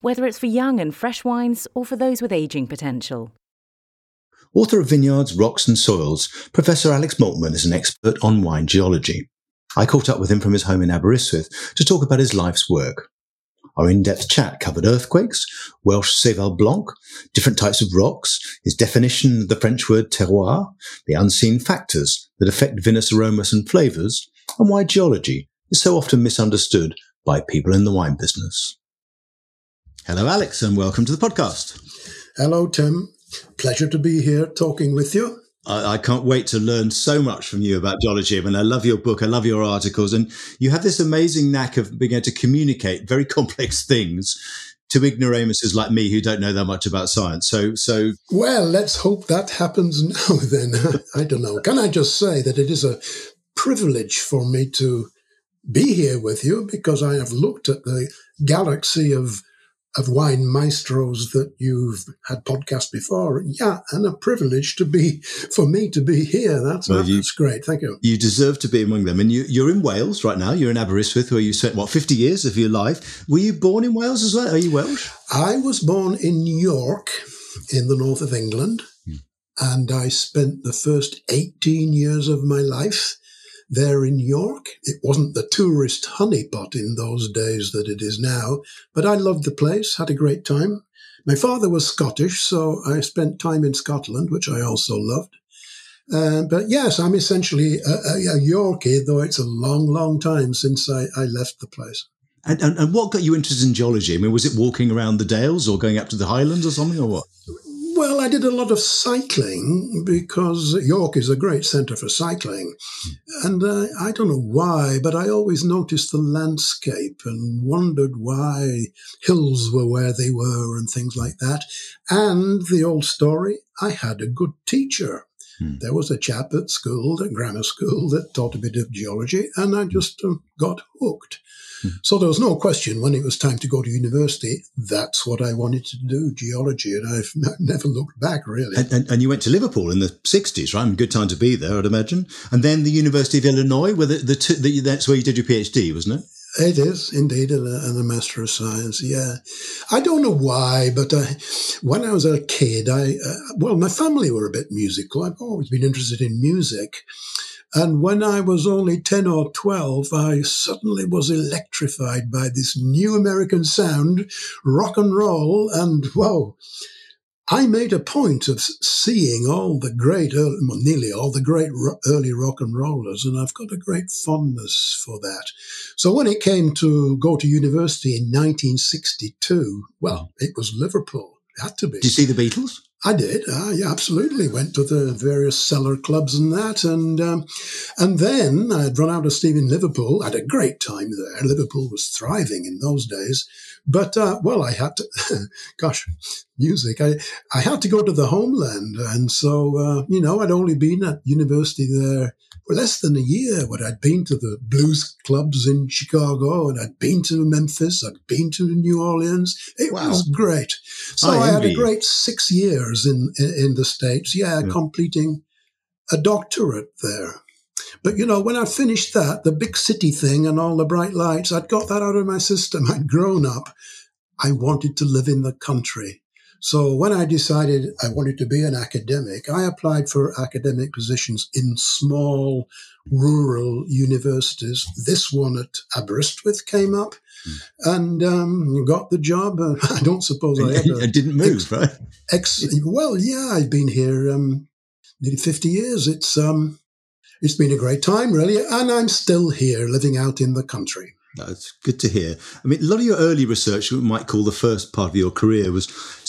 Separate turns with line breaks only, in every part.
whether it's for young and fresh wines or for those with aging potential.
Author of Vineyards, Rocks and Soils, Professor Alex Maltman is an expert on wine geology. I caught up with him from his home in Aberystwyth to talk about his life's work. Our in-depth chat covered earthquakes, Welsh Seyval Blanc, different types of rocks, his definition of the French word terroir, the unseen factors that affect vinous aromas and flavours, and why geology is so often misunderstood by people in the wine business. Hello, Alex, and welcome to the podcast.
Hello, Tim. Pleasure to be here talking with you.
I, I, can't wait to learn so much from you about geology. I mean, I love your book. I love your articles. And you have this amazing knack of being able to communicate very complex things to ignoramuses like me who don't know that much about science. So, so.
Well, let's hope that happens now then. I don't know. Can I just say that it is a privilege for me to be here with you because I have looked at the galaxy of of wine maestros that you've had podcast before. Yeah, and a privilege to be for me to be here. That's, well, you, that's great. Thank you.
You deserve to be among them. And you, are in Wales right now. You're in Aberystwyth, where you spent what fifty years of your life. Were you born in Wales as well? Are you Welsh?
I was born in York, in the north of England, hmm. and I spent the first eighteen years of my life there in York. It wasn't the tourist honeypot in those days that it is now, but I loved the place, had a great time. My father was Scottish, so I spent time in Scotland, which I also loved. Uh, but yes, I'm essentially a, a, a, Yorkie, though it's a long, long time since I, I left the place.
And, and, and, what got you interested in geology? I mean, was it walking around the Dales or going up to the Highlands or something, or what?
Well, I did a lot of cycling because York is a great centre for cycling. And uh, I don't know why, but I always noticed the landscape and wondered why hills were where they were and things like that. And the old story I had a good teacher. Hmm. There was a chap at school, at grammar school, that taught a bit of geology, and I just uh, got hooked. So there was no question when it was time to go to university, that's what I wanted to do, geology. And I've never looked back, really.
And, and, and you went to Liverpool in the 60s, right? Good time to be there, I'd imagine. And then the University of Illinois, where the, the, the that's where you did your PhD, wasn't it?
It is indeed, and a, and a, Master of Science. Yeah, I don't know why, but I, when I was a kid, I uh, well, my family were a bit musical. I've always been interested in music, and when I was only 10 or 12, I suddenly was electrified by this new American sound, rock and roll, and whoa. I made a point of seeing all the great, well, nearly all the great early rock and rollers, and I've got a great fondness for that. So when it came to go to university in 1962, well, it was Liverpool. It had to be.
Did you see the Beatles?
I did. I absolutely went to the various cellar clubs and that, and um, and then I'd run out of steam in Liverpool. I had a great time there. Liverpool was thriving in those days, but uh, well, I had to. gosh, music. I I had to go to the homeland, and so uh, you know I'd only been at university there less than a year. But I'd been to the blues clubs in Chicago, and I'd been to Memphis, I'd been to New Orleans. It wow. was great. So I, I had a great six years in in, in the states. Yeah, yeah, completing a doctorate there. But you know, when I finished that, the big city thing and all the bright lights, I'd got that out of my system. I'd grown up. I wanted to live in the country. So when I decided I wanted to be an academic, I applied for academic positions in small rural universities. This one at Aberystwyth came up mm. and um, got the job. I don't suppose I ever.
I didn't move, ex- right?
Ex- well, yeah, I've been here um, nearly 50 years. It's, um, it's been a great time, really. And I'm still here living out in the country.
That's good to hear. I mean, a lot of your early research, we might call the first part of your career, was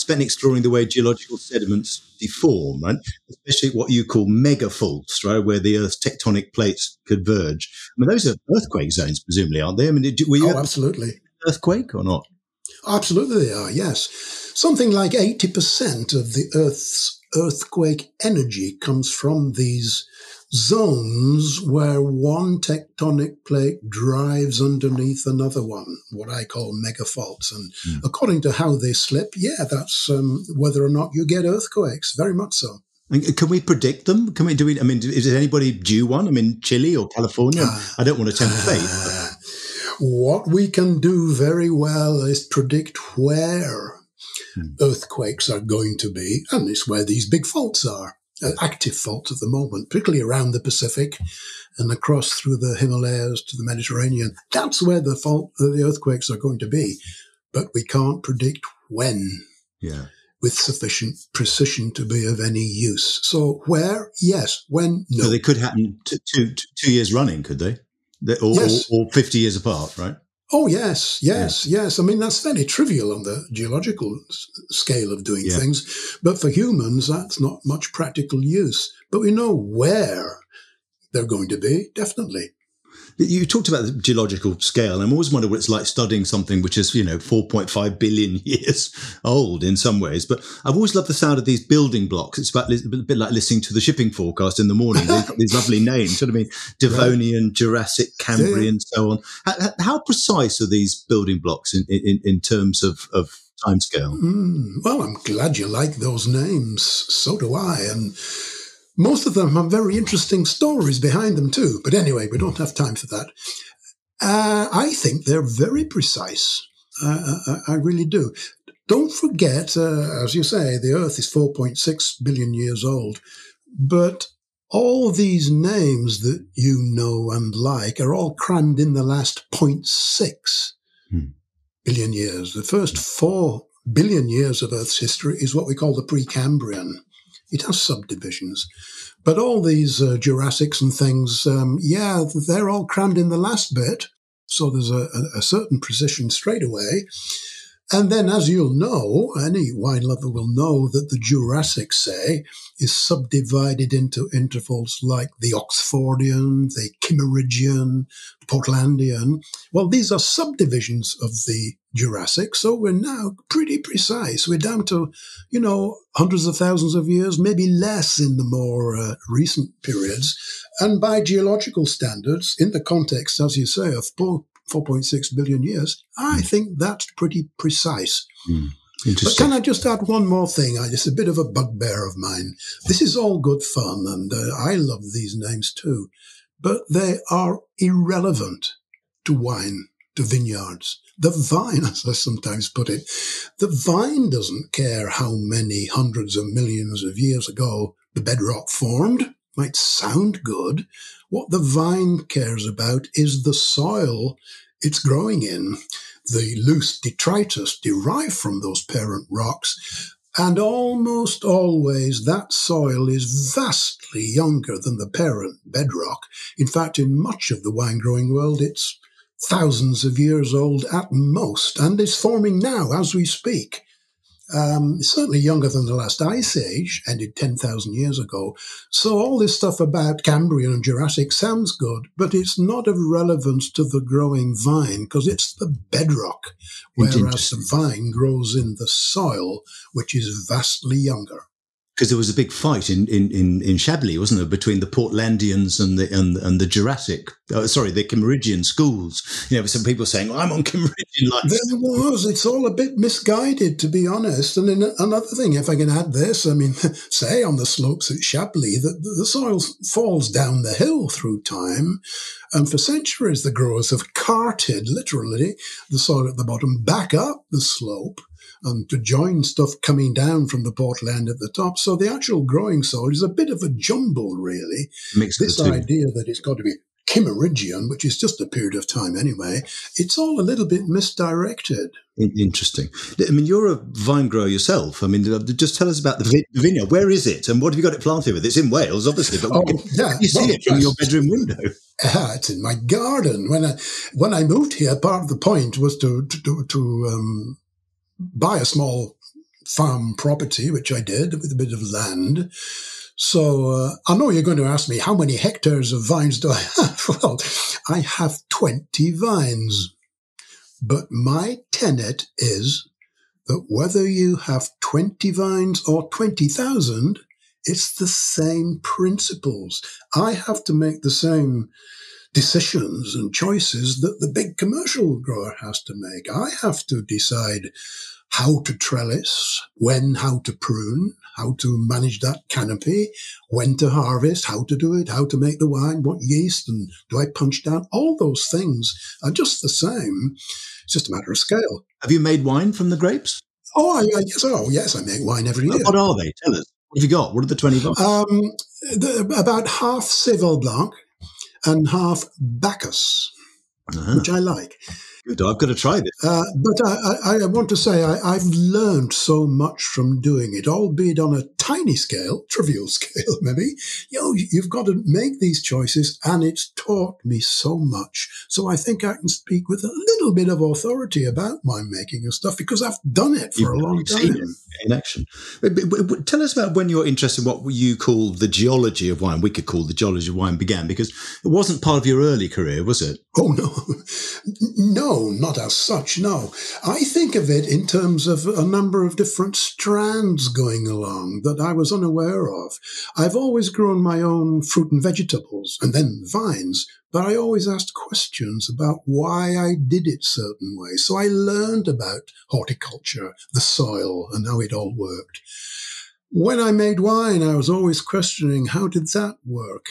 spent exploring the way geological sediments deform, right? Especially what you call megafaults, right, where the Earth's tectonic plates converge. I mean, those are earthquake zones, presumably, aren't they? I mean,
were you oh, absolutely
earthquake or not?
Absolutely, they are. Yes, something like eighty percent of the Earth's earthquake energy comes from these zones where one tectonic plate drives underneath another one, what I call megafaults. And mm. according to how they slip, yeah, that's um, whether or not you get earthquakes, very much so.
Can we predict them? Can we do it? I mean, is anybody due one? I mean, Chile or California? Uh, I don't want to tempt fate. Uh,
what we can do very well is predict where hmm. earthquakes are going to be, and it's where these big faults are uh, active faults at the moment, particularly around the Pacific and across through the Himalayas to the Mediterranean. That's where the fault, uh, the earthquakes are going to be, but we can't predict when.
Yeah.
With sufficient precision to be of any use. So where, yes. When, no.
So they could happen t- two, t- two years running, could they? Or, yes. or, or 50 years apart, right?
Oh yes, yes, yeah. yes. I mean that's fairly trivial on the geological scale of doing yeah. things, but for humans that's not much practical use. But we know where they're going to be, definitely.
You talked about the geological scale. I'm always wondering what it's like studying something which is, you know, 4.5 billion years old in some ways. But I've always loved the sound of these building blocks. It's about a bit like listening to the shipping forecast in the morning. They've got these lovely names. You know what I mean? Devonian, right. Jurassic, Cambrian, yeah. so on. How, how, precise are these building blocks in, in, in terms of, of timescale?
Mm, well, I'm glad you like those names. So do I. And most of them have very interesting stories behind them too. But anyway, we don't have time for that. Uh, I think they're very precise. Uh, I, uh, I, really do. Don't forget, uh, as you say, the Earth is 4.6 billion years old. But all these names that you know and like are all crammed in the last 0.6 hmm. billion years. The first four billion years of Earth's history is what we call the Precambrian. It has subdivisions. But all these uh, Jurassics and things, um, yeah, they're all crammed in the last bit. So there's a, a, a certain precision straight away. And then, as you'll know, any wine lover will know that the Jurassic, say, is subdivided into intervals like the Oxfordian, the Kimmeridgian, Portlandian. Well, these are subdivisions of the Jurassic, so we're now pretty precise. We're down to, you know, hundreds of thousands of years, maybe less in the more uh, recent periods. And by geological standards, in the context, as you say, of 4.6 billion years, I hmm. think that's pretty precise. Mm. But can I just add one more thing? It's a bit of a bugbear of mine. This is all good fun, and uh, I love these names too, but they are irrelevant to wine, to vineyards. The vine, as I sometimes put it, the vine doesn't care how many hundreds of millions of years ago the bedrock formed. Might sound good. What the vine cares about is the soil it's growing in the loose detritus derived from those parent rocks. And almost always that soil is vastly younger than the parent bedrock. In fact, in much of the wine growing world, it's thousands of years old at most and is forming now as we speak. Um, certainly younger than the last ice age, ended 10,000 years ago. So all this stuff about Cambrian and Jurassic sounds good, but it's not of relevance to the growing vine because it's the bedrock, whereas the vine grows in the soil, which is vastly younger
because there was a big fight in, in, in, in Chablis, wasn't there, between the Portlandians and the and, and the Jurassic, uh, sorry, the Kimmeridgian schools. You know, some people saying, well, "I'm on Kimmeridgian line."
There was. It's all a bit misguided, to be honest. And then another thing, if I can add this, I mean, say on the slopes at Chablis, that the soil falls down the hill through time, and for centuries the growers have carted literally the soil at the bottom back up the slope and to join stuff coming down from the Portland at the top. So the actual growing soil is a bit of a jumble, really. This idea that it's got to be Kimmeridgian, which is just a period of time anyway, it's all a little bit misdirected.
Interesting. I mean, you're a vine grower yourself. I mean, just tell us about the vineyard. Where is it, and what have you got it planted with? It's in Wales, obviously, but oh, yeah, you see well, it from your bedroom window.
It's in my garden. When I when I moved here, part of the point was to to, to um, buy a small farm property, which I did with a bit of land. So uh, I know you're going to ask me how many hectares of vines do I have? well, I have 20 vines. But my tenet is that whether you have 20 vines or 20,000, it's the same principles. I have to make the same decisions and choices that the big commercial grower has to make. I have to decide how to trellis, when, how to prune, how to manage that canopy, when to harvest, how to do it, how to make the wine, what yeast, and do I punch down? All those things are just the same. It's just a matter of scale.
Have you made wine from the grapes?
Oh, I, I yes, oh, yes, I make wine every year.
What are they? Tell us. What have you got? What are the 20 bucks?
Um, the, about half Seyval Blanc and half Bacchus, uh-huh. which I like.
Good. I've got to try this. Uh,
but I, I, want to say I, have learned so much from doing it, albeit on a tiny scale, trivial scale, maybe. You know, you've got to make these choices, and it's taught me so much. So I think I can speak with a little bit of authority about wine making and stuff because I've done it for you've, a long time.
in action. Tell us about when you're interested in what you call the geology of wine. We could call the geology of wine began because it wasn't part of your early career, was it?
Oh no, no, not as such. No, I think of it in terms of a number of different strands going along that I was unaware of. I've always grown my own fruit and vegetables and then vines, but I always asked questions about why I did it certain ways. So I learned about horticulture, the soil, and how it all worked. When I made wine, I was always questioning how did that work?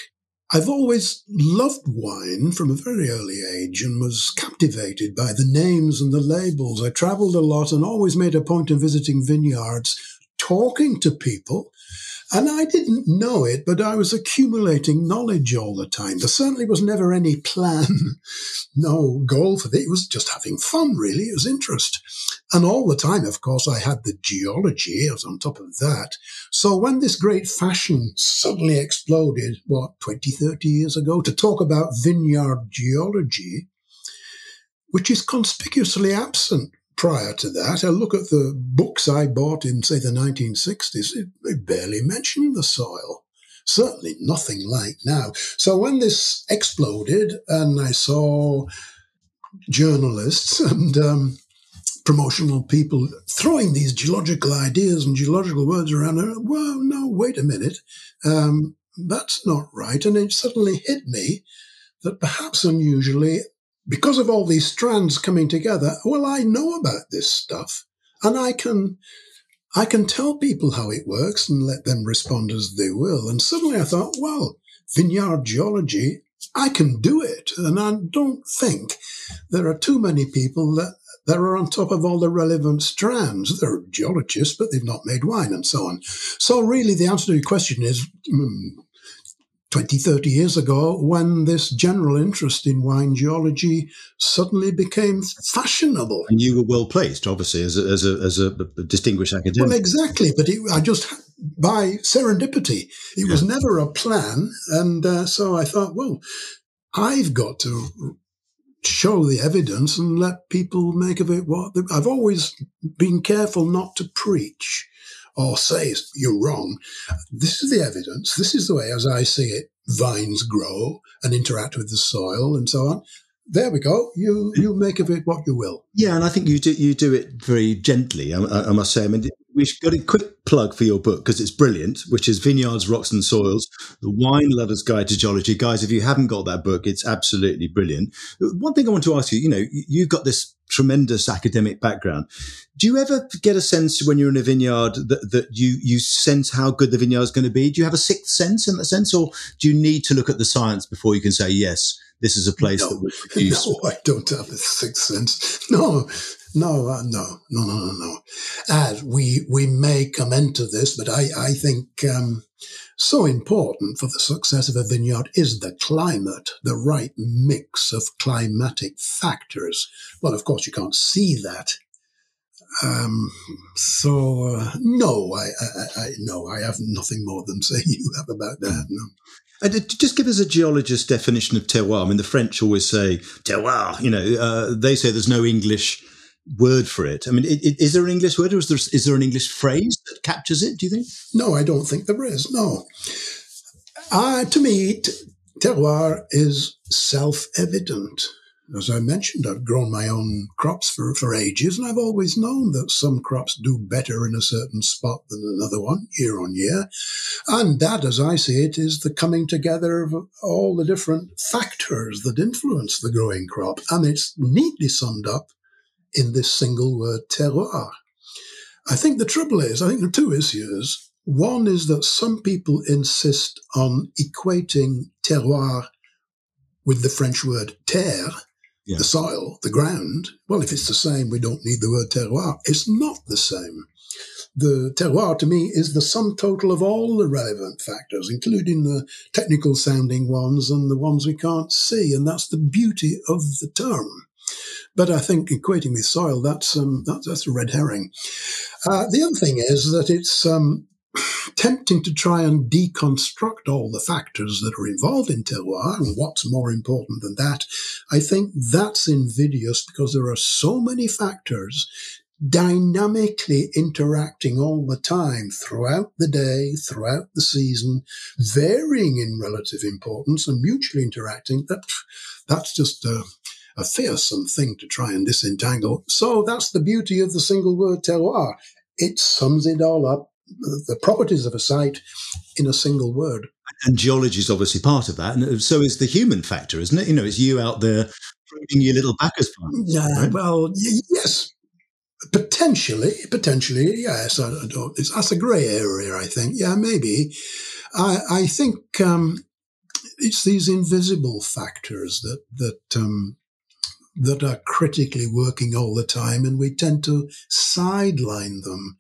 I've always loved wine from a very early age and was captivated by the names and the labels. I traveled a lot and always made a point of visiting vineyards, talking to people. And I didn't know it, but I was accumulating knowledge all the time. There certainly was never any plan, no goal for it. It was just having fun, really. It was interest. And all the time, of course, I had the geology. I was on top of that. So when this great fashion suddenly exploded, what, 20, 30 years ago, to talk about vineyard geology, which is conspicuously absent prior to that. I look at the books I bought in, say, the 1960s, they barely mentioned the soil. Certainly nothing like now. So when this exploded and I saw journalists and um, promotional people throwing these geological ideas and geological words around. I, Well, no, wait a minute. Um, that's not right. And it suddenly hit me that perhaps unusually, because of all these strands coming together, well, I know about this stuff and I can, I can tell people how it works and let them respond as they will. And suddenly I thought, well, vineyard geology, I can do it. And I don't think there are too many people that that are on top of all the relevant strands. They're geologists, but they've not made wine and so on. So really the answer to your question is mm, 20, 30 years ago when this general interest in wine geology suddenly became fashionable.
And you were well placed, obviously, as a, as a, as a distinguished academic.
Well, exactly. But it, I just, by serendipity, it yeah. was never a plan. And uh, so I thought, well, I've got to show the evidence and let people make of it what they, I've always been careful not to preach or say you're wrong. This is the evidence. This is the way, as I see it, vines grow and interact with the soil and so on. There we go. You you make of it what you will.
Yeah, and I think you do you do it very gently. I, I must say. I mean, we've got a quick plug for your book because it's brilliant, which is Vineyards, Rocks and Soils, The Wine Lover's Guide to Geology. Guys, if you haven't got that book, it's absolutely brilliant. One thing I want to ask you, you know, you've got this tremendous academic background. Do you ever get a sense when you're in a vineyard that, that you, you sense how good the vineyard is going to be? Do you have a sixth sense in that sense, or do you need to look at the science before you can say, yes, this is a place no, that will produce?
No, I don't have a sixth sense. No, no, uh, no, no, no, no, no. As we we may come into this, but I I think um, so important for the success of a vineyard is the climate, the right mix of climatic factors. Well, of course, you can't see that. Um, so uh, no, I, I, I no, I have nothing more than say you have about that. No.
And just give us a geologist's definition of terroir. I mean, the French always say terroir. You know, uh, they say there's no English word for it. I mean, is there an English word or is there, is there an English phrase that captures it, do you think?
No, I don't think there is. No. Uh, to me, t- terroir is self evident. as I mentioned, I've grown my own crops for, for ages, and I've always known that some crops do better in a certain spot than another one year on year. And that, as I see it, is the coming together of all the different factors that influence the growing crop. And it's neatly summed up in this single word terroir. I think the trouble is, I think there are two issues. One is that some people insist on equating terroir with the French word terre, yeah. the soil, the ground. Well, if it's the same, we don't need the word terroir. It's not the same. The terroir to me is the sum total of all the relevant factors, including the technical sounding ones and the ones we can't see. And that's the beauty of the term. But I think equating with soil, that's, um, that's, a red herring. Uh, the other thing is that it's, um, tempting to try and deconstruct all the factors that are involved in terroir and what's more important than that. I think that's invidious because there are so many factors dynamically interacting all the time throughout the day, throughout the season, varying in relative importance and mutually interacting. That that's just a, a fearsome thing to try and disentangle. So that's the beauty of the single word terroir. It sums it all up the properties of a site in a single word.
And geology is obviously part of that, and so is the human factor, isn't it? You know, it's you out there pruning your little Bacchus plant.
Yeah, right? well, y- yes, potentially, potentially, yes. I, I don't, that's a grey area, I think. Yeah, maybe. I, I think um, it's these invisible factors that that um, that are critically working all the time, and we tend to sideline them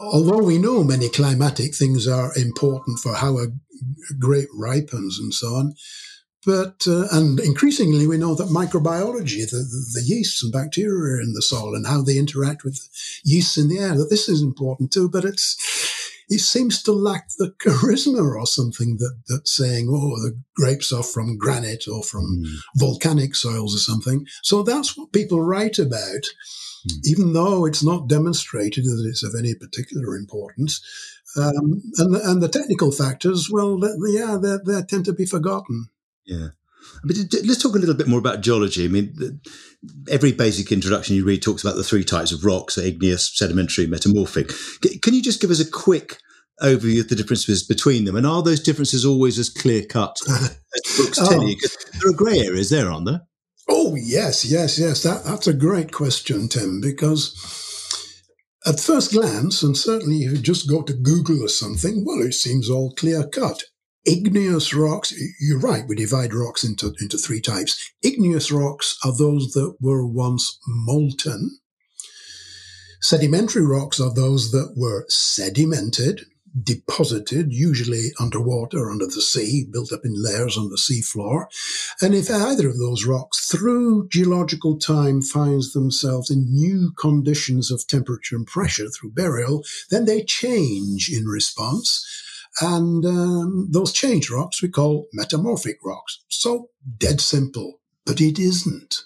although we know many climatic things are important for how a grape ripens and so on, but uh, and increasingly we know that microbiology, the, the, the, yeasts and bacteria in the soil and how they interact with yeasts in the air, that this is important too. But it's it seems to lack the charisma or something that that's saying, oh, the grapes are from granite or from mm. volcanic soils or something. So that's what people write about. Hmm. even though it's not demonstrated that it's of any particular importance. Um, and, and the technical factors, well, yeah, they tend to be forgotten.
Yeah. But let's talk a little bit more about geology. I mean, every basic introduction you read talks about the three types of rocks: igneous, sedimentary, metamorphic. Can you just give us a quick overview of the differences between them? And are those differences always as clear cut as books tell you? Um, because there are grey areas there, aren't there?
Oh, yes, yes, yes. That, that's a great question, Tim, because at first glance, and certainly if you just go to Google or something, well, it seems all clear cut. Igneous rocks, you're right, we divide rocks into, into three types. Igneous rocks are those that were once molten. Sedimentary rocks are those that were sedimented, deposited, usually underwater, under the sea, built up in layers on the seafloor. And if either of those rocks, through geological time, finds themselves in new conditions of temperature and pressure through burial, then they change in response. And um, those change rocks we call metamorphic rocks. So dead simple, but it isn't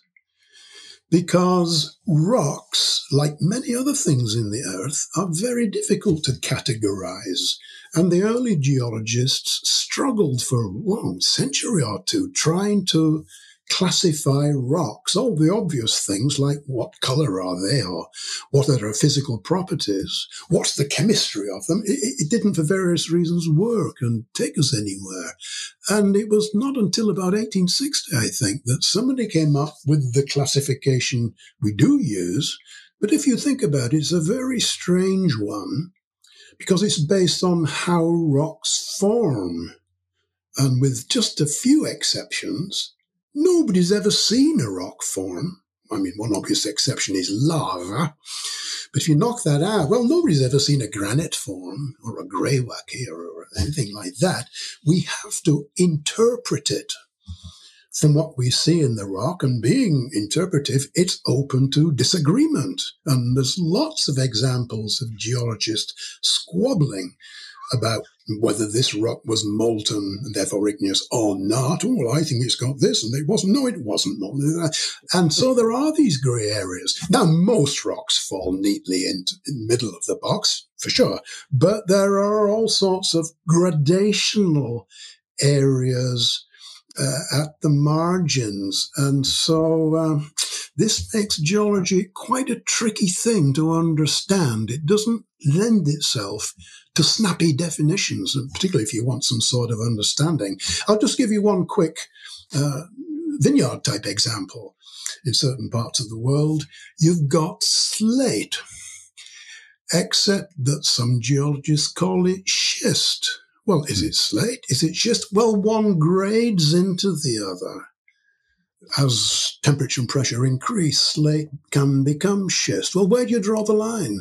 because rocks, like many other things in the earth, are very difficult to categorize. And the early geologists struggled for well, a century or two trying to classify rocks, all the obvious things like what color are they or what are their physical properties, what's the chemistry of them. It, it, didn't, for various reasons, work and take us anywhere. And it was not until about 1860, I think, that somebody came up with the classification we do use. But if you think about it, it's a very strange one because it's based on how rocks form. And with just a few exceptions, Nobody's ever seen a rock form. I mean, one obvious exception is lava. But if you knock that out, well, nobody's ever seen a granite form or a greywacke or, or anything like that. We have to interpret it from what we see in the rock and being interpretive, it's open to disagreement. And there's lots of examples of geologists squabbling about whether this rock was molten and therefore igneous or not. Oh, well, I think it's got this, and it wasn't. No, it wasn't molten. And so there are these grey areas. Now, most rocks fall neatly into in the middle of the box, for sure, but there are all sorts of gradational areas uh, at the margins. And so um, this makes geology quite a tricky thing to understand. It doesn't lend itself to snappy definitions, particularly if you want some sort of understanding. I'll just give you one quick uh, vineyard type example. In certain parts of the world, you've got slate, except that some geologists call it schist. Well, is it slate? Is it schist? Well, one grades into the other as temperature and pressure increase, slate can become schist. Well, where do you draw the line?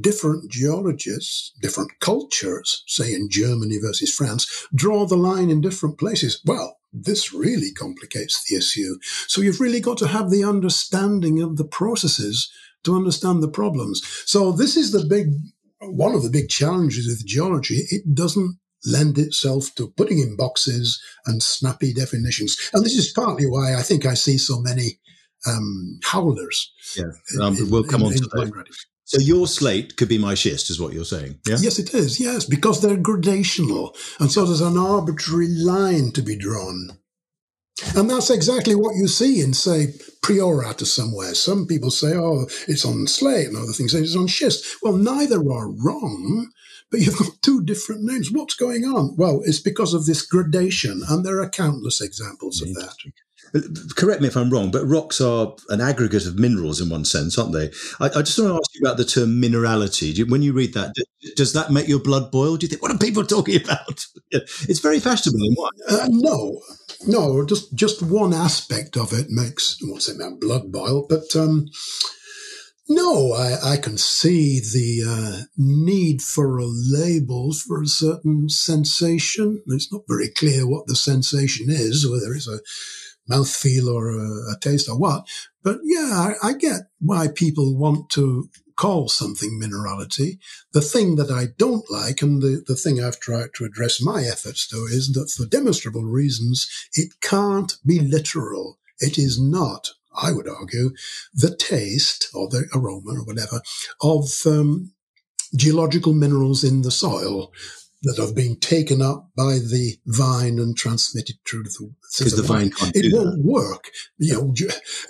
Different geologists, different cultures, say in Germany versus France, draw the line in different places. Well, this really complicates the issue. So you've really got to have the understanding of the processes to understand the problems. So this is the big, one of the big challenges with geology. It doesn't lend itself to putting in boxes and snappy definitions. And this is partly why I think I see so many um, howlers.
Yeah, um, in, we'll come in, on to that. So your slate could be my schist, is what you're saying. Yeah?
Yes, it is. Yes, because they're gradational, and so there's an arbitrary line to be drawn. And that's exactly what you see in, say, Priorat somewhere. Some people say, oh, it's on slate, and other things say it's on schist. Well, neither are wrong but you've got two different names. What's going on? Well, it's because of this gradation, and there are countless examples of that.
Correct me if I'm wrong, but rocks are an aggregate of minerals in one sense, aren't they? I, I just want to ask you about the term minerality. When you read that, does that make your blood boil? Do you think, what are people talking about? it's very fashionable?
Uh, no, no, just just one aspect of it makes, I won't say my blood boil, but um, no, I, I can see the uh, need for a label for a certain sensation. It's not very clear what the sensation is, whether it's a mouthfeel or a, a taste or what. But yeah, I, I get why people want to call something minerality. The thing that I don't like, and the, the thing I've tried to address my efforts to, is that for demonstrable reasons, it can't be literal. It is not I would argue, the taste or the aroma or whatever of um, geological minerals in the soil that have been taken up by the vine and transmitted through the
because the vine. can't
it won't that. work. You know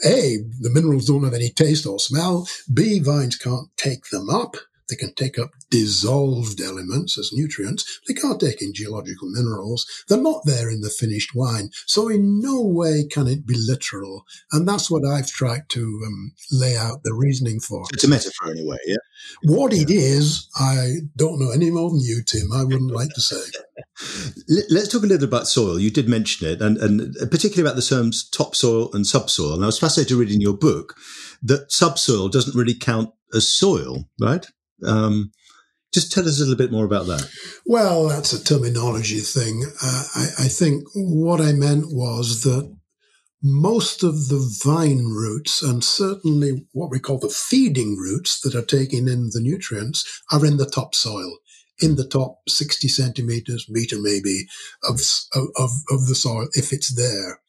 a the minerals don't have any taste or smell. B vines can't take them up they can take up dissolved elements as nutrients. They can't take in geological minerals. They're not there in the finished wine. So in no way can it be literal. And that's what I've tried to um, lay out the reasoning for.
It's a metaphor anyway, yeah?
What yeah. it is, I don't know any more than you, Tim. I wouldn't like to say.
Let's talk a little about soil. You did mention it, and, and particularly about the terms topsoil and subsoil. And I was fascinated reading your book that subsoil doesn't really count as soil, right? Um, just tell us a little bit more about that.
Well, that's a terminology thing. Uh, I, I, think what I meant was that most of the vine roots, and certainly what we call the feeding roots that are taking in the nutrients, are in the topsoil, in the top 60 centimeters, meter maybe, of, of, of the soil, if it's there.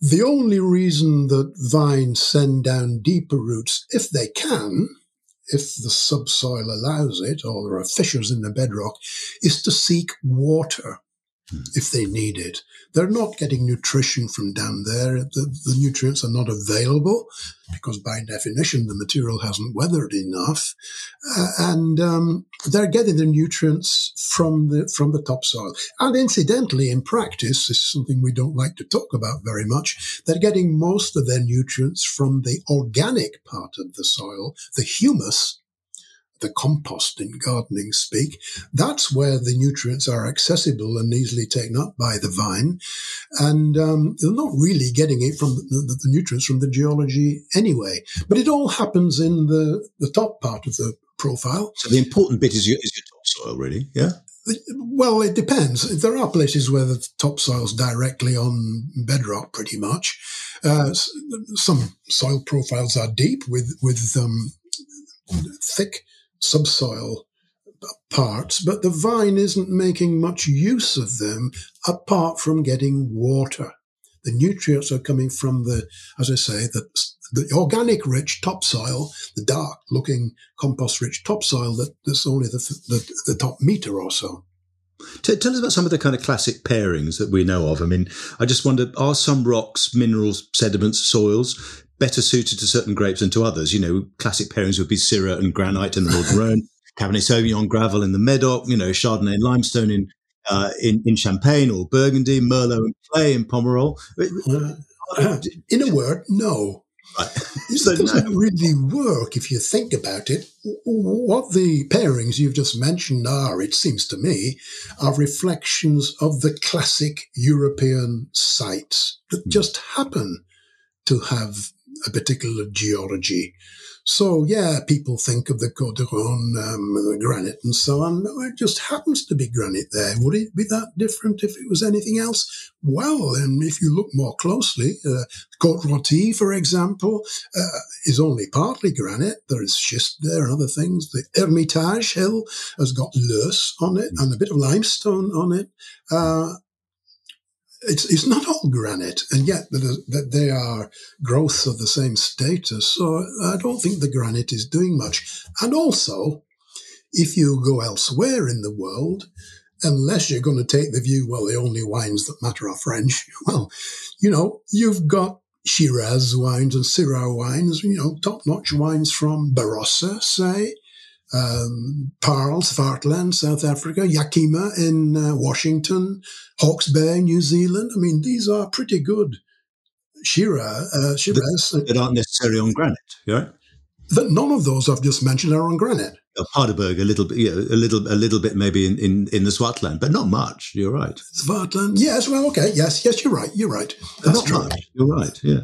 The only reason that vines send down deeper roots, if they can, if the subsoil allows it, or there are fissures in the bedrock, is to seek water. If they need it. They're not getting nutrition from down there. The, the, nutrients are not available because, by definition, the material hasn't weathered enough, uh, and um, they're getting the nutrients from the from the topsoil. And incidentally, in practice, this is something we don't like to talk about very much. They're getting most of their nutrients from the organic part of the soil, the humus the compost in gardening speak, that's where the nutrients are accessible and easily taken up by the vine. And um, they're not really getting it from the, the, the, nutrients from the geology anyway. But it all happens in the, the top part of the profile.
So the important bit is your, is your topsoil, really, yeah?
Well, it depends. There are places where the topsoil's directly on bedrock, pretty much. Uh, some soil profiles are deep with with um, thick subsoil parts, but the vine isn't making much use of them apart from getting water. The nutrients are coming from the, as I say, the, the organic rich topsoil, the dark looking compost rich topsoil that, that's only the, the, the top meter or so.
Tell us about some of the kind of classic pairings that we know of. I mean, I just wonder are some rocks, minerals, sediments, soils better suited to certain grapes than to others? You know, classic pairings would be Syrah and granite in the Rhone, Cabernet Sauvignon gravel in the Medoc, you know, Chardonnay and limestone in, uh, in, in Champagne or Burgundy, Merlot and clay in Pomerol.
Uh, in a word, no. Right. So doesn't no. really work if you think about it. What the pairings you've just mentioned are, it seems to me, are reflections of the classic European sites that mm. just happen to have a particular geology. So yeah, people think of the Rhône, um, granite and so on. No, it just happens to be granite there. Would it be that different if it was anything else? Well, and if you look more closely, uh, Côte Rôtie, for example, uh, is only partly granite. There is schist there and other things. The Hermitage Hill has got loess on it and a bit of limestone on it. Uh, it's, it's not all granite, and yet that they are growths of the same status. So I don't think the granite is doing much. And also, if you go elsewhere in the world, unless you're going to take the view, well, the only wines that matter are French, well, you know, you've got Shiraz wines and Syrah wines, you know, top notch wines from Barossa, say, um, Paarl, Swartland, South Africa, Yakima in uh, Washington, Hawke's Bay, New Zealand. I mean, these are pretty good Shiraz. Uh, Shiraz.
That aren't necessarily on granite, right?
That none of those I've just mentioned are on granite.
Paardeberg, a little bit, yeah, a little, a little bit maybe in, in, in the Swartland, but not much. You're right.
Swartland, yes. Well, okay, yes, yes. You're right. You're right. That's
not
true.
Much. You're right. Yeah.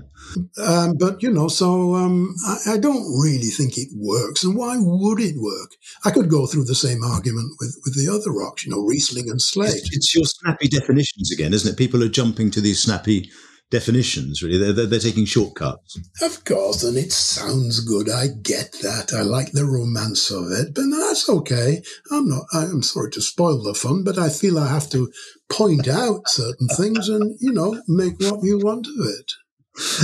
Um, but you know, so um, I, I, don't really think it works. And why would it work? I could go through the same argument with with the other rocks. You know, Riesling and slate.
It's, it's your snappy definitions again, isn't it? People are jumping to these snappy definitions, really. They're, they're, they're, taking shortcuts.
Of course, and it sounds good. I get that. I like the romance of it, but that's okay. I'm not, I'm sorry to spoil the fun, but I feel I have to point out certain things and, you know, make what you want of it.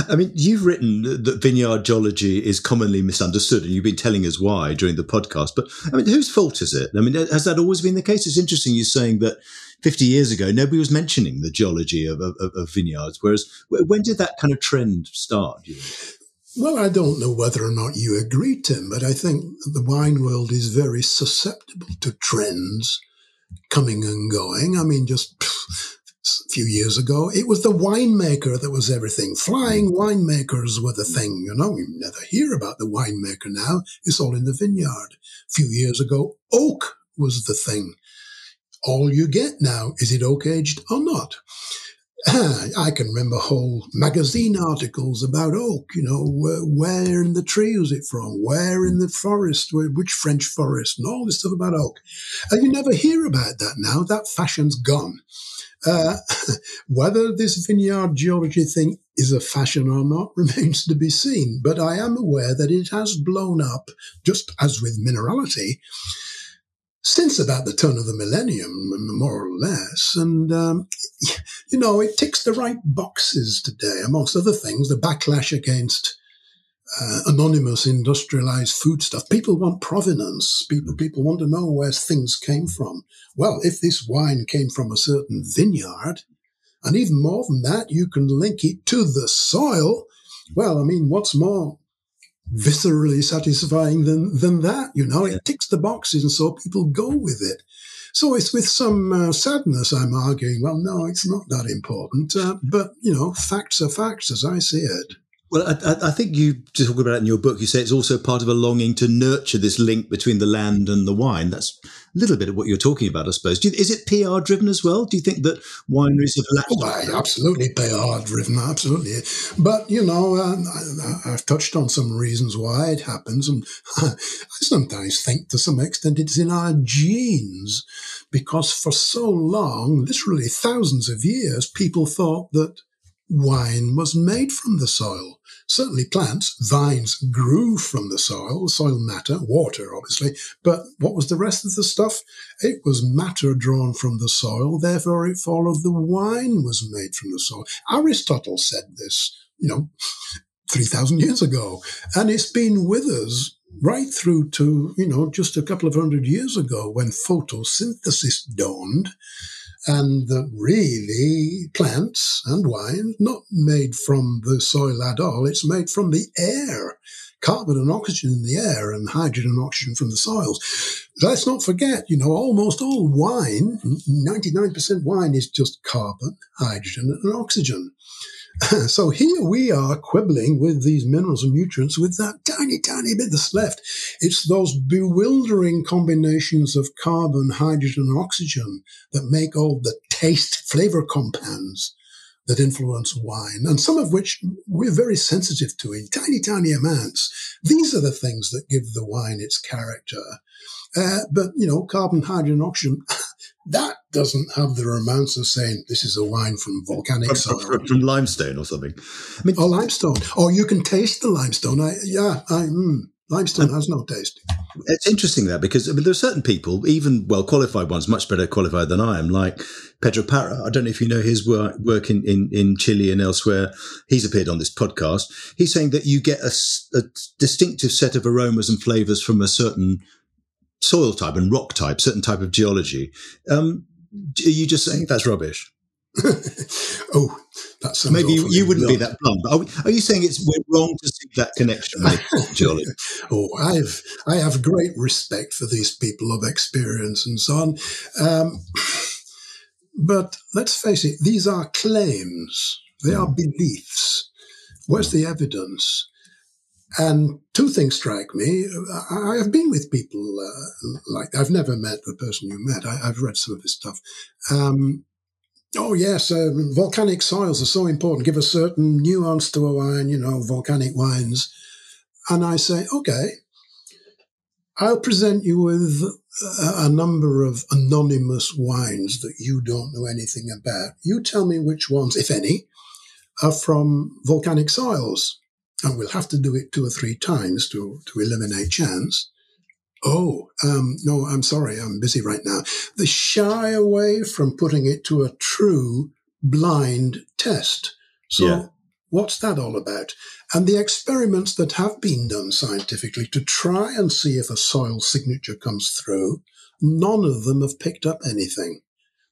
I mean, you've written that vineyard geology is commonly misunderstood, and you've been telling us why during the podcast. But I mean, whose fault is it? I mean, has that always been the case? It's interesting you're saying that 50 years ago, nobody was mentioning the geology of, of, of vineyards. Whereas, when did that kind of trend start?
Well, I don't know whether or not you agree, Tim, but I think the wine world is very susceptible to trends coming and going. I mean, just a few years ago, it was the winemaker that was everything. Flying winemakers were the thing, you know. You never hear about the winemaker now. It's all in the vineyard. A few years ago, oak was the thing all you get now. Is it oak aged or not? I can remember whole magazine articles about oak, you know, where in the tree was it from? Where in the forest? Where, which French forest? And all this stuff about oak. And you never hear about that now. That fashion's gone. Uh, whether this vineyard geology thing is a fashion or not remains to be seen. But I am aware that it has blown up, just as with minerality, since about the turn of the millennium, more or less. And, um, you know, it ticks the right boxes today, amongst other things, the backlash against uh, anonymous industrialized food stuff. People want provenance. People, people want to know where things came from. Well, if this wine came from a certain vineyard, and even more than that, you can link it to the soil. Well, I mean, what's more viscerally satisfying than than that. You know, it ticks the boxes, and so people go with it. So it's with some uh, sadness I'm arguing. Well, no, it's not that important. Uh, but you know, facts are facts as I see it.
Well, I, I, think you talk about it in your book. You say it's also part of a longing to nurture this link between the land and the wine. That's a little bit of what you're talking about, I suppose. You, is it PR driven as well? Do you think that wineries have latched?
Oh, absolutely PR driven, absolutely. But you know, uh, I, have touched on some reasons why it happens, and I sometimes think to some extent it's in our genes, because for so long, literally thousands of years, people thought that wine was made from the soil. Certainly plants, vines grew from the soil, soil matter, water, obviously. But what was the rest of the stuff? It was matter drawn from the soil. Therefore, it followed the wine was made from the soil. Aristotle said this, you know, 3,000 years ago. And it's been with us right through to, you know, just a couple of hundred years ago when photosynthesis dawned and that really plants and wine not made from the soil at all. It's made from the air. Carbon and oxygen in the air and hydrogen and oxygen from the soils. Let's not forget you know almost all wine 99% wine is just carbon hydrogen and oxygen so here we are quibbling with these minerals and nutrients with that tiny, tiny bit that's left. It's those bewildering combinations of carbon, hydrogen, and oxygen that make all the taste flavor compounds that influence wine, and some of which we're very sensitive to in tiny, tiny amounts. These are the things that give the wine its character. Uh, but, you know, carbon, hydrogen, oxygen, that doesn't have the romance of saying this is a wine from volcanic
from, from, limestone or something.
I mean, or limestone, or you can taste the limestone. I, yeah, I, mm, limestone has no taste.
It's interesting that because I mean, there are certain people, even well qualified ones, much better qualified than I am, like Pedro Parra. I don't know if you know his work, work in, in, in Chile and elsewhere. He's appeared on this podcast. He's saying that you get a, a distinctive set of aromas and flavors from a certain soil type and rock type, certain type of geology. Um, are you just saying that's rubbish?
oh, that's
maybe you, you wouldn't be that blunt. Are, we, are, you saying it's we're wrong to see that connection geology?
oh, I've I have great respect for these people of experience and so on. Um, but let's face it, these are claims. They are beliefs. Where's the evidence? And two things strike me. I have been with people uh, like I've never met the person you met. I, have read some of his stuff. Um, oh yes, uh, volcanic soils are so important. Give a certain nuance to a wine. You know, volcanic wines. And I say, okay, I'll present you with a, a number of anonymous wines that you don't know anything about. You tell me which ones, if any, are from volcanic soils and we'll have to do it two or three times to, to eliminate chance. Oh, um, no, I'm sorry, I'm busy right now. They shy away from putting it to a true blind test. So, yeah. what's that all about? And the experiments that have been done scientifically to try and see if a soil signature comes through, none of them have picked up anything.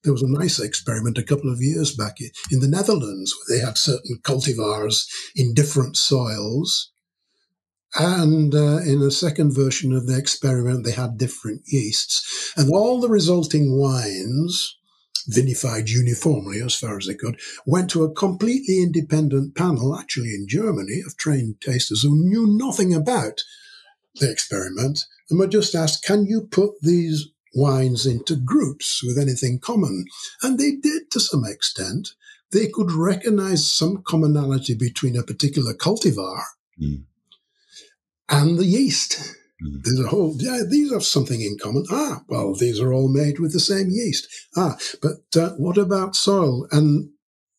There was a nice experiment a couple of years back in the Netherlands where they had certain cultivars in different soils. And uh, in a second version of the experiment, they had different yeasts. And all the resulting wines, vinified uniformly as far as they could, went to a completely independent panel, actually in Germany, of trained tasters who knew nothing about the experiment and were just asked, can you put these wines into groups with anything common. And they did to some extent. They could recognize some commonality between a particular cultivar mm. And the yeast. Mm. There's a whole, yeah, these have something in common. Ah, well, these are all made with the same yeast. Ah, but uh, what about soil? And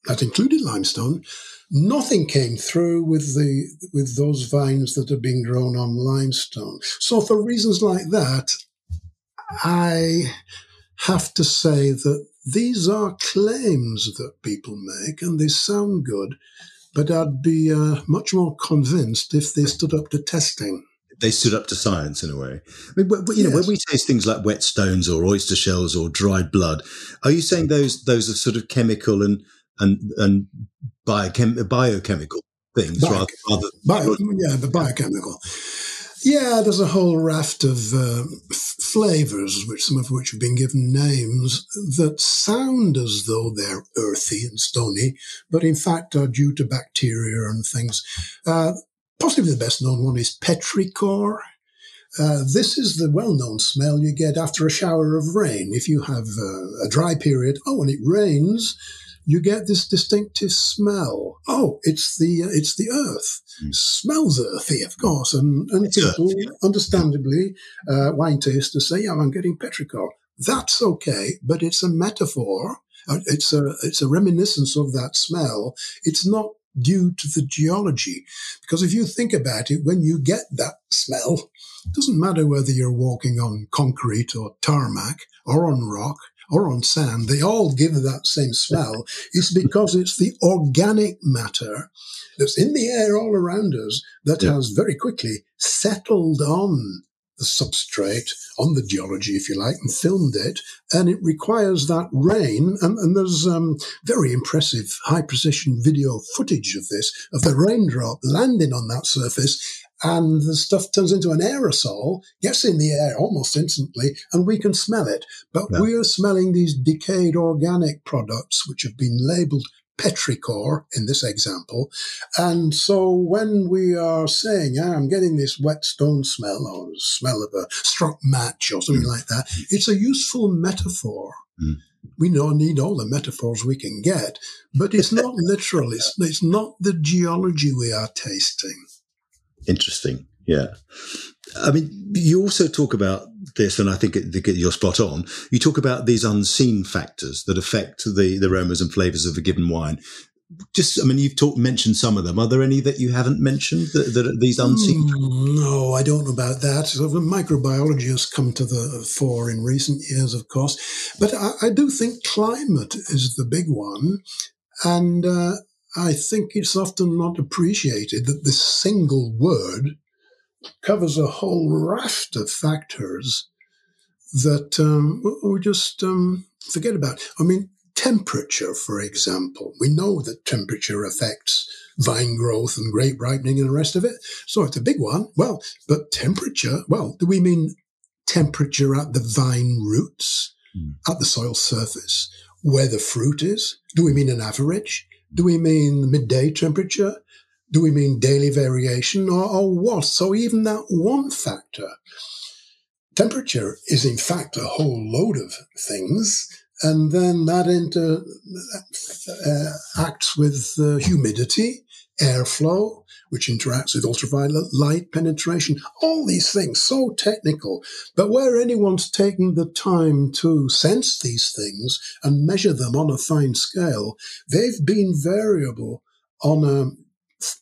that included limestone. Nothing came through with the with those vines that are being grown on limestone. So for reasons like that, I have to say that these are claims that people make and they sound good, but I'd be uh, much more convinced if they stood up to testing.
They stood up to science in a way. I mean, you know, when we taste things like wet stones or oyster shells or dried blood, are you saying those those are sort of chemical and and and biochem- biochemical things
Bio- rather, rather bio, yeah, the biochemical. Yeah, there's a whole raft of uh, flavors, which some of which have been given names that sound as though they're earthy and stony, but in fact are due to bacteria and things. Uh, possibly the best known one is petrichor. Uh, this is the well-known smell you get after a shower of rain. If you have uh, a dry period, oh, and it rains, you get this distinctive smell. Oh, it's the uh, it's the earth. Mm. Smells earthy, of course, and and people, understandably, uh, wine tasters say, "Yeah, I'm getting petrichor." That's okay, but it's a metaphor. Uh, it's a it's a reminiscence of that smell. It's not due to the geology, because if you think about it, when you get that smell, it doesn't matter whether you're walking on concrete or tarmac or on rock or on sand, they all give that same smell, is because it's the organic matter that's in the air all around us that yeah. has very quickly settled on the substrate on the geology, if you like, and filmed it. And it requires that rain. And, and there's um, very impressive high precision video footage of this, of the raindrop landing on that surface. And the stuff turns into an aerosol, gets in the air almost instantly, and we can smell it. But yeah. we're smelling these decayed organic products, which have been labeled petrichor in this example. And so when we are saying, ah, I'm getting this wet stone smell or smell of a struck match or something mm. like that, it's a useful metaphor. Mm. We need all the metaphors we can get, but it's not literal. It's, it's not the geology we are tasting.
Interesting. Yeah. I mean, you also talk about this, and I think you're spot on. You talk about these unseen factors that affect the, the aromas and flavors of a given wine. Just, I mean, you've talked, mentioned some of them. Are there any that you haven't mentioned that, that are these unseen?
Mm, no, I don't know about that. Microbiology has come to the fore in recent years, of course. But I, I do think climate is the big one. And uh, I think it's often not appreciated that this single word covers a whole raft of factors that um, we just um, forget about. I mean, temperature, for example. We know that temperature affects vine growth and grape ripening and the rest of it. So it's a big one. Well, but temperature, well, do we mean temperature at the vine roots, mm. at the soil surface, where the fruit is? Do we mean an average? Do we mean midday temperature? Do we mean daily variation or, or what? So even that one factor, temperature is in fact a whole load of things. And then that inter, uh, acts with uh, humidity, airflow, which interacts with ultraviolet light penetration, all these things, so technical. But where anyone's taken the time to sense these things and measure them on a fine scale, they've been variable on a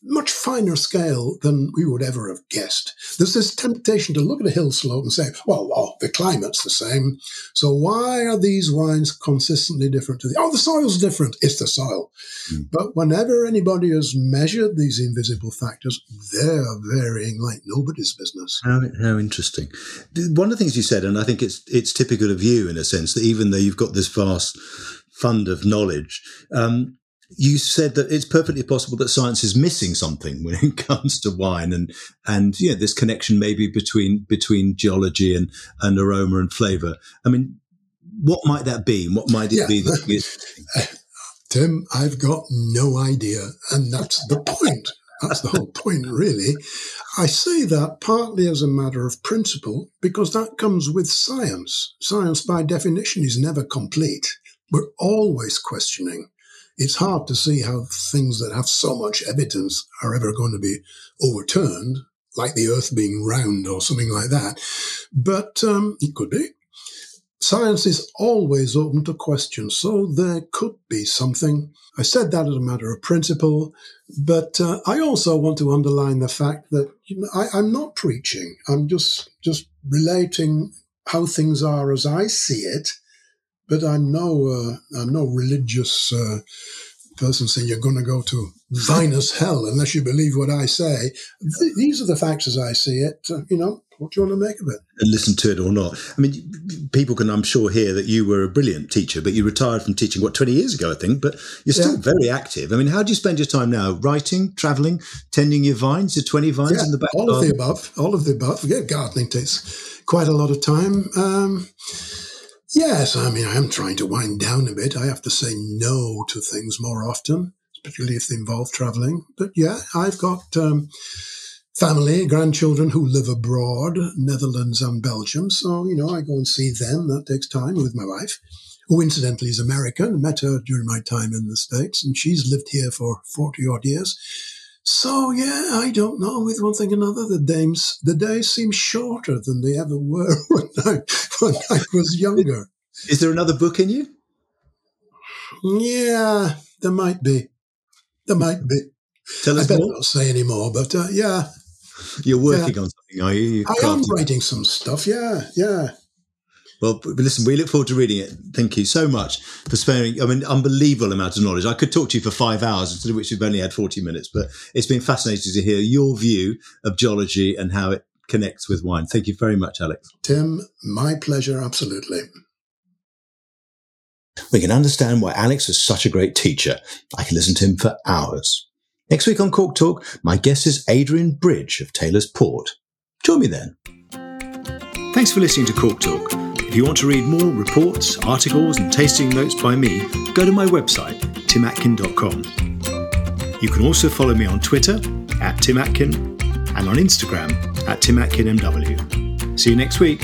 much finer scale than we would ever have guessed. There's this temptation to look at a hill slope and say, well, oh, the climate's the same. So why are these wines consistently different to the, oh, the soil's different. It's the soil. Mm. But whenever anybody has measured these invisible factors, they're varying like nobody's business.
How, how interesting. One of the things you said, and I think it's, it's typical of you in a sense that even though you've got this vast fund of knowledge, um, you said that it's perfectly possible that science is missing something when it comes to wine and and yeah this connection maybe between between geology and and aroma and flavor. I mean what might that be? What might it yeah. be that uh,
tim i've got no idea and that's the point. That's the whole point really. I say that partly as a matter of principle because that comes with science. Science by definition is never complete. We're always questioning it's hard to see how things that have so much evidence are ever going to be overturned, like the Earth being round or something like that. But um, it could be. Science is always open to question, so there could be something. I said that as a matter of principle, but uh, I also want to underline the fact that you know, I, I'm not preaching. I'm just just relating how things are as I see it but I'm no uh, I'm no religious uh, person saying you're going to go to vinous hell unless you believe what I say. Th- these are the facts as I see it. Uh, you know, what do you want to make of it?
And listen to it or not. I mean, people can, I'm sure, hear that you were a brilliant teacher, but you retired from teaching, what, 20 years ago, I think, but you're still yeah. very active. I mean, how do you spend your time now? Writing, traveling, tending your vines, your 20 vines
yeah,
in the back?
All of the above. All of the above. Yeah, gardening takes quite a lot of time. Um, Yes, I mean, I am trying to wind down a bit. I have to say no to things more often, particularly if they involve traveling. But yeah, I've got um, family, grandchildren who live abroad, Netherlands and Belgium. So, you know, I go and see them. That takes time with my wife, who incidentally is American. I met her during my time in the States, and she's lived here for 40 odd years. So yeah, I don't know. With one thing or another, the days the days seem shorter than they ever were when I when I was younger.
Is there another book in you?
Yeah, there might be. There might be.
Tell us
I better
more.
not say any more, but uh, yeah.
You're working yeah. on something, are you?
I am writing some stuff. Yeah, yeah.
Well, listen, we look forward to reading it. Thank you so much for sparing, I mean, unbelievable amount of knowledge. I could talk to you for five hours, instead of which we've only had 40 minutes, but it's been fascinating to hear your view of geology and how it connects with wine. Thank you very much, Alex.
Tim, my pleasure, absolutely.
We can understand why Alex was such a great teacher. I can listen to him for hours. Next week on Cork Talk, my guest is Adrian Bridge of Taylor's Port. Join me then. Thanks for listening to Cork Talk. If you want to read more reports, articles, and tasting notes by me, go to my website, timatkin.com. You can also follow me on Twitter at timatkin and on Instagram at timatkinmw. See you next week.